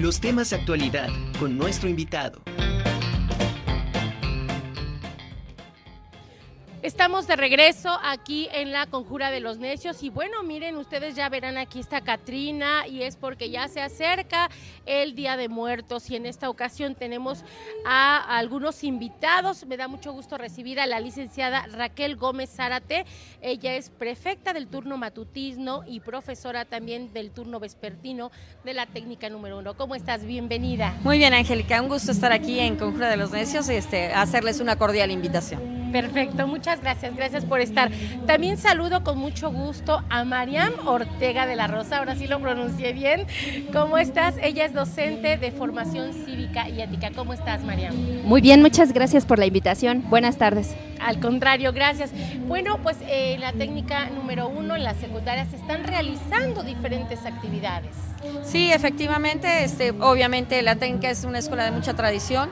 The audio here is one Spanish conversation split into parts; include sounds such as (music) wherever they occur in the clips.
Los temas de actualidad con nuestro invitado. Estamos de regreso aquí en la Conjura de los Necios y bueno, miren, ustedes ya verán aquí está Katrina y es porque ya se acerca el Día de Muertos y en esta ocasión tenemos a algunos invitados. Me da mucho gusto recibir a la licenciada Raquel Gómez Zárate. Ella es prefecta del turno matutino y profesora también del turno vespertino de la técnica número uno. ¿Cómo estás? Bienvenida. Muy bien, Angélica, un gusto estar aquí en Conjura de los Necios y este, hacerles una cordial invitación. Perfecto, muchas gracias, gracias por estar. También saludo con mucho gusto a Mariam Ortega de la Rosa, ahora sí lo pronuncié bien. ¿Cómo estás? Ella es docente de formación cívica y ética. ¿Cómo estás, Mariam? Muy bien, muchas gracias por la invitación. Buenas tardes. Al contrario, gracias. Bueno, pues eh, la técnica número uno, en las secundarias, se están realizando diferentes actividades. Sí, efectivamente, este, obviamente la técnica es una escuela de mucha tradición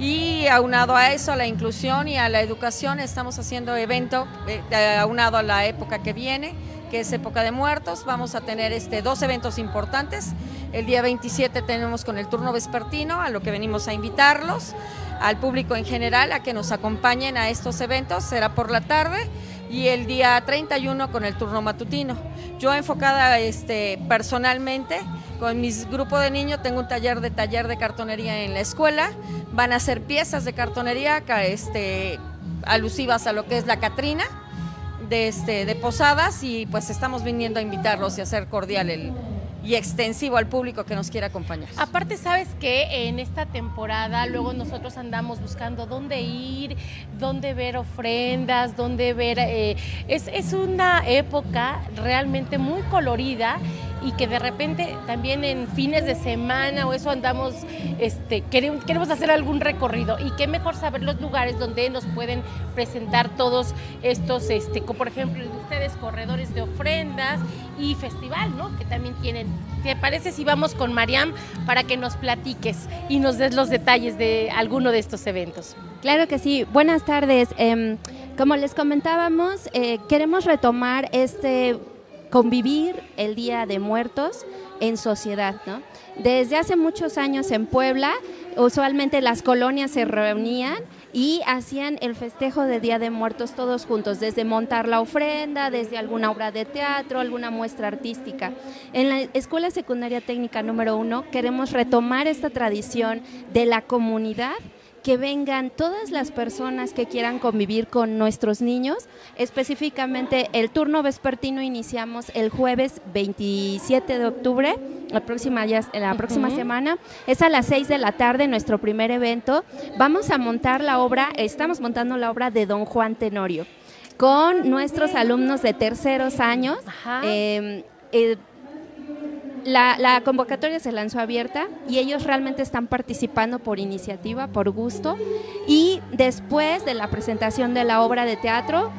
y aunado a eso, a la inclusión y a la educación, estamos haciendo evento eh, aunado a la época que viene, que es época de muertos. Vamos a tener este, dos eventos importantes. El día 27 tenemos con el turno vespertino, a lo que venimos a invitarlos, al público en general, a que nos acompañen a estos eventos. Será por la tarde y el día 31 con el turno matutino. Yo enfocada este, personalmente con mis grupos de niños tengo un taller de taller de cartonería en la escuela. Van a hacer piezas de cartonería este, alusivas a lo que es la Catrina de, este, de Posadas y pues estamos viniendo a invitarlos y hacer cordial el, y extensivo al público que nos quiera acompañar. Aparte, sabes que en esta temporada luego nosotros andamos buscando dónde ir, dónde ver ofrendas, dónde ver... Eh, es, es una época realmente muy colorida y que de repente también en fines de semana o eso andamos, este, queremos, queremos hacer algún recorrido y qué mejor saber los lugares donde nos pueden presentar todos estos, este, como por ejemplo ustedes, corredores de ofrendas y festival, ¿no? Que también tienen. ¿Te parece si vamos con Mariam para que nos platiques y nos des los detalles de alguno de estos eventos? Claro que sí. Buenas tardes. Em, como les comentábamos, eh, queremos retomar este convivir el Día de Muertos en sociedad, ¿no? Desde hace muchos años en Puebla, usualmente las colonias se reunían y hacían el festejo de Día de Muertos todos juntos, desde montar la ofrenda, desde alguna obra de teatro, alguna muestra artística. En la Escuela Secundaria Técnica número uno queremos retomar esta tradición de la comunidad que vengan todas las personas que quieran convivir con nuestros niños. Específicamente el turno vespertino iniciamos el jueves 27 de octubre, la próxima, la próxima semana. Es a las 6 de la tarde nuestro primer evento. Vamos a montar la obra, estamos montando la obra de Don Juan Tenorio con nuestros alumnos de terceros años. Em, eh, la, convocatoria se lanzó abierta y ellos realmente están participando por iniciativa, por gusto. Y después de la presentación de la obra de teatro,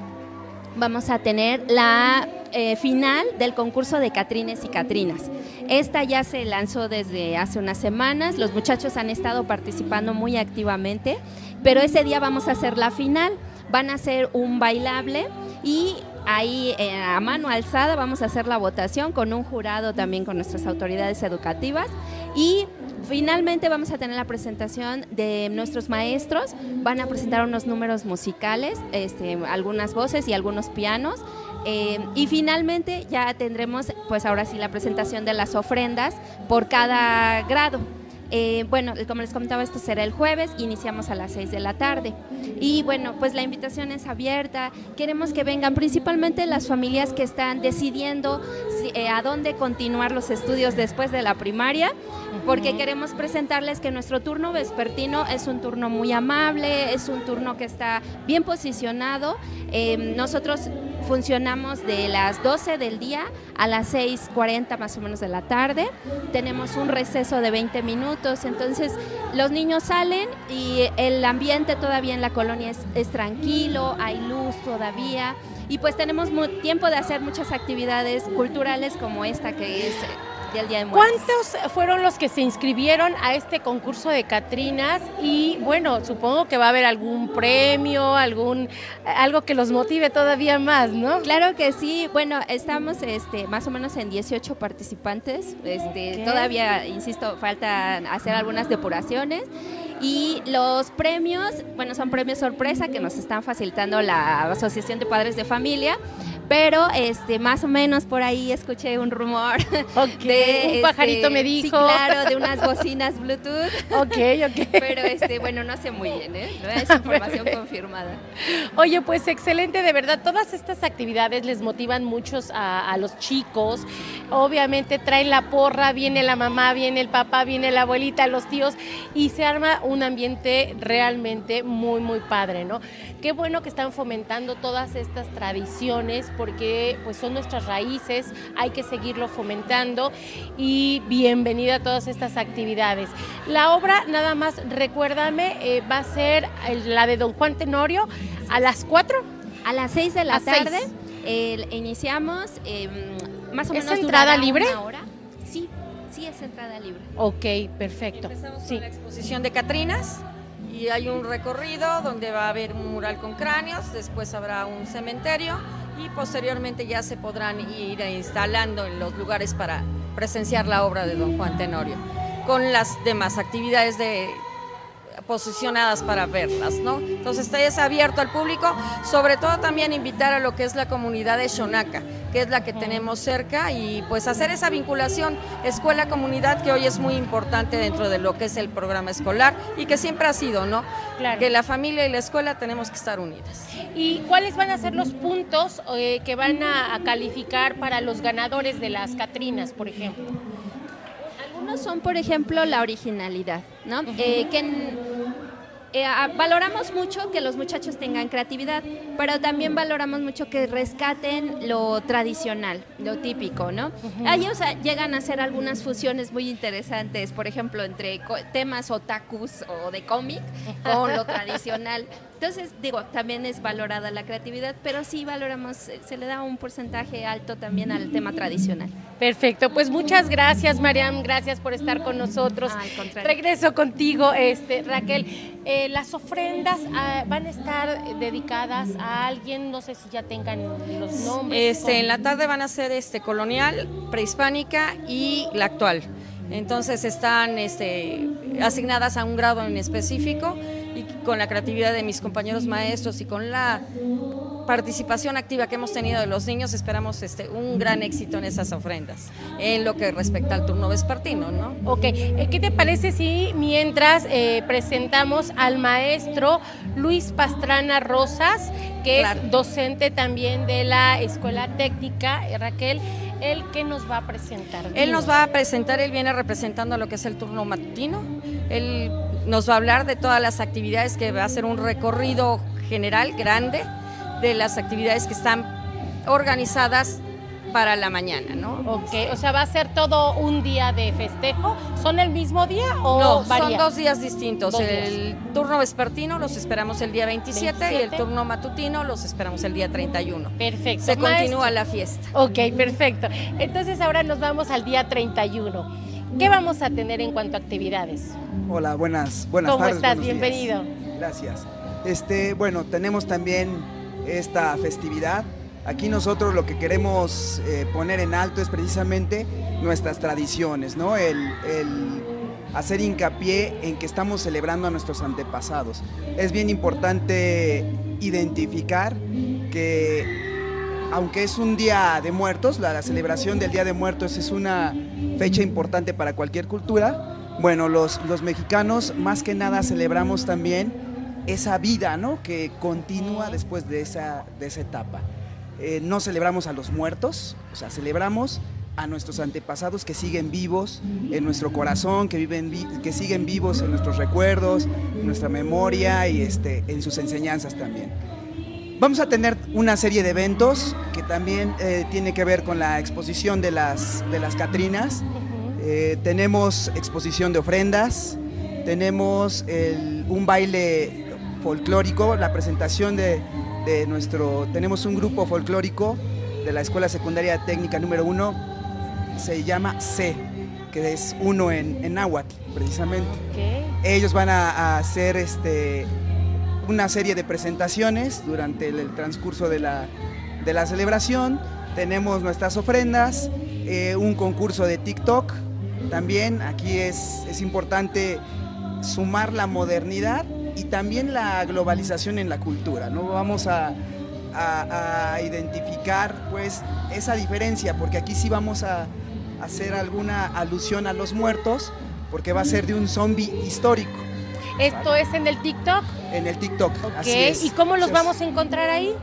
vamos a tener la eh, final del concurso de Catrines y Catrinas. Esta ya se lanzó desde hace unas semanas, los muchachos han estado participando muy activamente, pero ese día vamos a hacer la final. Van a hacer un bailable y ahí eh, a mano alzada vamos a hacer la votación con un jurado también con nuestras autoridades educativas y finalmente vamos a tener la presentación de nuestros maestros, van a presentar unos números musicales, este, algunas voces y algunos pianos. Eh, y finalmente ya tendremos, pues ahora sí, la presentación de las ofrendas por cada grado. Eh, bueno, como les comentaba, esto será el jueves, iniciamos a las 6 de la tarde. Y bueno, pues la invitación es abierta, queremos que vengan principalmente las familias que están decidiendo eh, a dónde continuar los estudios después de la primaria, porque queremos presentarles que nuestro turno vespertino es un turno muy amable, es un turno que está bien posicionado. Eh, nosotros funcionamos de las 12 del día a las 6.40 más o menos de la tarde. Tenemos un receso de 20 minutos, entonces los niños salen y el ambiente todavía en la colonia es, tranquilo, hay luz todavía y pues tenemos tiempo de hacer muchas actividades culturales como esta que es del Día de Muertos. ¿Cuántos fueron los que se inscribieron a este concurso de Catrinas? Y bueno, supongo que va a haber algún premio, algún algo que los motive todavía más, ¿no? Claro que sí. Bueno, estamos este, más o menos en 18 participantes. Este, Todavía, insisto, falta hacer algunas depuraciones. Y los premios, bueno, son premios sorpresa que nos están facilitando la Asociación de Padres de Familia pero este más o menos por ahí escuché un rumor (laughs) de un este, pajarito me dijo. sí, claro de unas bocinas Bluetooth. (laughs) Ok ok. Pero este bueno no sé muy bien ¿eh? no es (laughs) información confirmada. Oye pues excelente de verdad todas estas actividades les motivan muchos a, a, los chicos. Obviamente traen la porra viene la mamá viene el papá viene la abuelita los tíos y se arma un ambiente realmente muy muy padre no qué bueno que están fomentando todas estas tradiciones porque pues son nuestras raíces, hay que seguirlo fomentando y bienvenida a todas estas actividades. La obra, nada más recuérdame, eh, va a ser la de Don Juan Tenorio a las 4. A las 6 de la tarde iniciamos, em, más o menos. ¿Es entrada libre? Sí es entrada libre. Ok, perfecto. Empezamos sí. con la exposición de Catrinas y hay un recorrido donde va a haber un mural con cráneos, después habrá un cementerio y posteriormente ya se podrán ir instalando en los lugares para presenciar la obra de don Juan Tenorio, con las demás actividades de posicionadas para verlas, ¿no? Entonces está es abierto al público, sobre todo también invitar a lo que es la comunidad de Shonaka, que es la que tenemos cerca y pues hacer esa vinculación escuela-comunidad que hoy es muy importante dentro de lo que es el programa escolar y que siempre ha sido, ¿no? Claro. Que la familia y la escuela tenemos que estar unidas. ¿Y cuáles van a ser los puntos eh, que van a, a calificar para los ganadores de las Catrinas, por ejemplo? Algunos son, por ejemplo, la originalidad, ¿no? eh, que eh, valoramos mucho que los muchachos tengan creatividad, pero también valoramos mucho que rescaten lo tradicional, lo típico, ¿no? Ellos llegan a hacer algunas fusiones muy interesantes, por ejemplo, entre temas otakus o de cómic con (laughs) lo tradicional. Entonces, digo, también es valorada la creatividad, pero sí valoramos, se le da un porcentaje alto también al tema tradicional. Perfecto, pues muchas gracias, Mariam, gracias por estar con nosotros. Regreso contigo, este, Raquel. Eh, las ofrendas ah, van a estar dedicadas a alguien, no sé si ya tengan los nombres. Este, en la tarde van a ser este colonial, prehispánica y la actual. Entonces están este, asignadas a un grado en específico y con la creatividad de mis compañeros maestros y con la participación activa que hemos tenido de los niños, esperamos este, un gran éxito en esas ofrendas, en lo que respecta al turno vespertino, ¿no? Ok, eh, ¿qué te parece si mientras eh, presentamos al maestro Luis Pastrana Rosas, que claro. es docente también de la Escuela Técnica, eh, Raquel, ¿él qué nos va a presentar? Él nos va a presentar, él viene representando lo que es el turno matutino, él nos va a hablar de todas las actividades que va a ser un recorrido general grande de las actividades que están organizadas para la mañana, ¿no? Ok, o sea, va a ser todo un día de festejo. ¿Son el mismo día o No, varía? son dos días distintos. Dos el días. turno vespertino los esperamos el día 27, 27, y el turno matutino los esperamos el día 31. Perfecto. Se Maestro. continúa la fiesta. Ok, perfecto. Entonces ahora nos vamos al día 31. ¿Qué vamos a tener en cuanto a actividades? Hola, buenas, buenas ¿Cómo tardes. estás? Bienvenido. Días. Gracias. Este, bueno, tenemos también esta festividad. Aquí nosotros lo que queremos eh, poner en alto es precisamente nuestras tradiciones, ¿no? El, hacer hincapié en que estamos celebrando a nuestros antepasados. Es bien importante identificar que aunque es un día de muertos, la, la celebración del Día de Muertos es una fecha importante para cualquier cultura, bueno, los, los mexicanos más que nada celebramos también esa vida ¿no? que continúa después de esa, de esa etapa. Eh, no celebramos a los muertos, o sea, celebramos a nuestros antepasados que siguen vivos en nuestro corazón, que, viven, que siguen vivos en nuestros recuerdos, en nuestra memoria y este, en sus enseñanzas también. Vamos a tener una serie de eventos que también eh, tiene que ver con la exposición de las, de las Catrinas. Eh, tenemos exposición de ofrendas, tenemos el, un baile folclórico, la presentación de, de, nuestro, tenemos un grupo folclórico de la Escuela Secundaria Técnica número uno, se llama C, que es uno en, en náhuatl, precisamente. Ellos van a, a hacer este, una serie de presentaciones durante el, el transcurso de la, de la celebración. Tenemos nuestras ofrendas, eh, un concurso de TikTok. También aquí es, es importante sumar la modernidad y también la globalización en la cultura. ¿no? Vamos a, a- a identificar pues, esa diferencia, porque aquí sí vamos a hacer alguna alusión a los muertos, porque va a ser de un zombie histórico Esto es en el TikTok. en el TikTok. Ok. Así es. ¿Y cómo los vamos a encontrar ahí?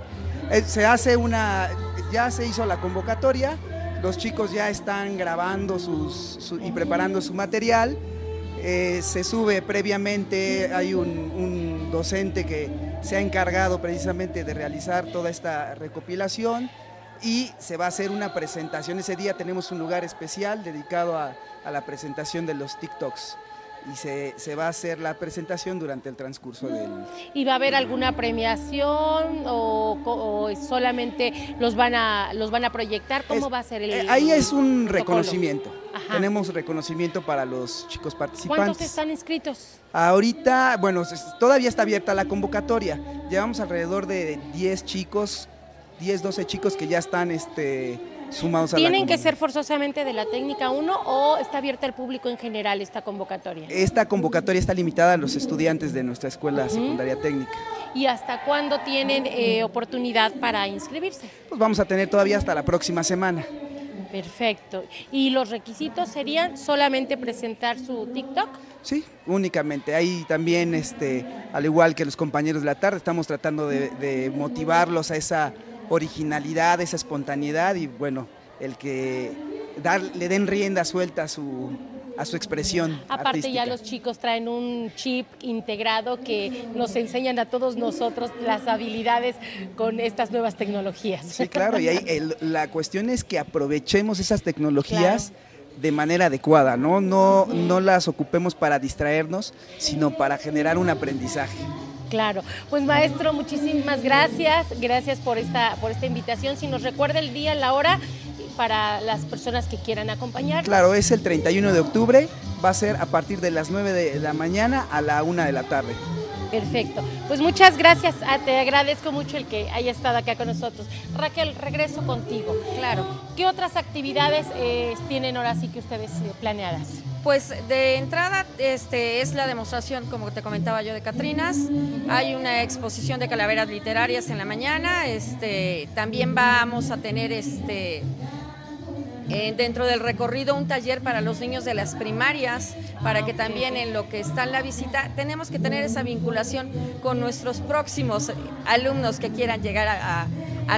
Eh, Se hace una, ya se hizo la convocatoria, los chicos ya están grabando sus, su- y preparando su material, eh, se sube previamente, hay un, docente que se ha encargado precisamente de realizar toda esta recopilación y se va a hacer una presentación, ese día tenemos un lugar especial dedicado a la presentación de los TikToks y se, se va a hacer la presentación durante el transcurso del, ¿Y va a haber alguna premiación o, solamente los van a los van a proyectar? ¿Cómo Es- va a ser el Eh, Ahí es un protocolo? reconocimiento. Ajá. Tenemos reconocimiento para los chicos participantes. ¿Cuántos están inscritos? Ahorita, bueno, todavía está abierta la convocatoria. Llevamos alrededor de 10 chicos, 10, 12 chicos que ya están este, sumados a la ¿Tienen que ser forzosamente de la técnica 1 o está abierta al público en general esta convocatoria? Esta convocatoria está limitada a los estudiantes de nuestra escuela secundaria técnica. ¿Y hasta cuándo tienen eh, oportunidad para inscribirse? Pues vamos a tener todavía hasta la próxima semana. Perfecto. ¿Y los requisitos serían solamente presentar su TikTok? Sí, únicamente. Ahí también, este, al igual que los compañeros de la tarde, estamos tratando de, de motivarlos a esa originalidad, esa espontaneidad y bueno, el que dar, le den rienda suelta a su, a su expresión. Aparte ya los chicos traen un chip integrado que nos enseñan a todos nosotros las habilidades con estas nuevas tecnologías. Sí, claro, y ahí el- la cuestión es que aprovechemos esas tecnologías de manera adecuada, ¿no? No, no las ocupemos para distraernos, sino para generar un aprendizaje. Claro, pues maestro, muchísimas gracias, gracias por esta, por esta invitación. Si nos recuerda el día, la hora, para las personas que quieran acompañar. Claro, es el 31 de octubre, va a ser a partir de las 9 de la mañana a la 1 de la tarde. Perfecto. Pues muchas gracias, ah, te agradezco mucho el que haya estado acá con nosotros. Raquel, regreso contigo. Claro. ¿Qué otras actividades eh, tienen ahora sí que ustedes eh, planeadas? Pues de entrada este, es la demostración, como te comentaba yo, de Catrinas. Hay una exposición de calaveras literarias en la mañana. Este, también vamos a tener este, eh, dentro del recorrido un taller para los niños de las primarias, para que también en lo que está en la visita tenemos que tener esa vinculación con nuestros próximos alumnos que quieran llegar a,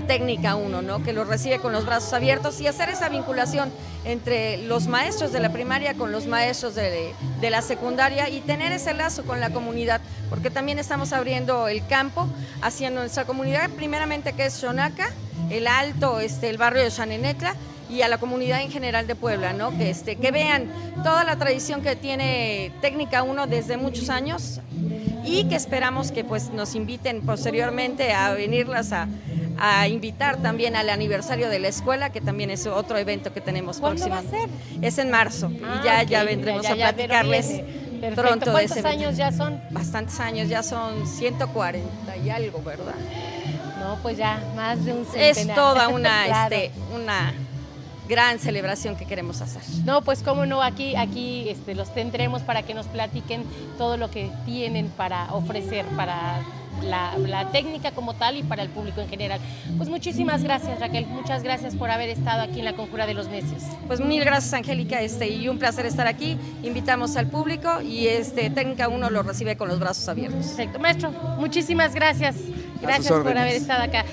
Técnica 1, ¿no? que los recibe con los brazos abiertos y hacer esa vinculación entre los maestros de la primaria con los maestros de, la secundaria y tener ese lazo con la comunidad, porque también estamos abriendo el campo hacia nuestra comunidad, primeramente que es Xonaca, el Alto, este, el barrio de Xanenetla y a la comunidad en general de Puebla, ¿no? Que, este, que vean toda la tradición que tiene Técnica 1 desde muchos años y que esperamos que pues nos inviten posteriormente a venirlas a, a invitar también al aniversario de la escuela, que también es otro evento que tenemos ¿Cuándo va a ser? Es en marzo Ah, y ya, ok, ya vendremos ya, a ya, platicarles. Perfecto. pronto de ¿Cuántos ese años ya son? Bastantes años, ya son 140 y algo, ¿verdad? No, pues ya más de un Es centenar. toda una, (laughs) Claro. este, una gran celebración que queremos hacer. No, pues cómo no, aquí, aquí este, los tendremos para que nos platiquen todo lo que tienen para ofrecer para la, la técnica como tal y para el público en general. Pues muchísimas gracias Raquel, muchas gracias por haber estado aquí en la Conjura de los Necios. Pues mil gracias Angélica este, y un placer estar aquí. Invitamos al público y este, Técnica 1 lo recibe con los brazos abiertos. Perfecto, maestro, muchísimas gracias. Gracias por haber estado acá.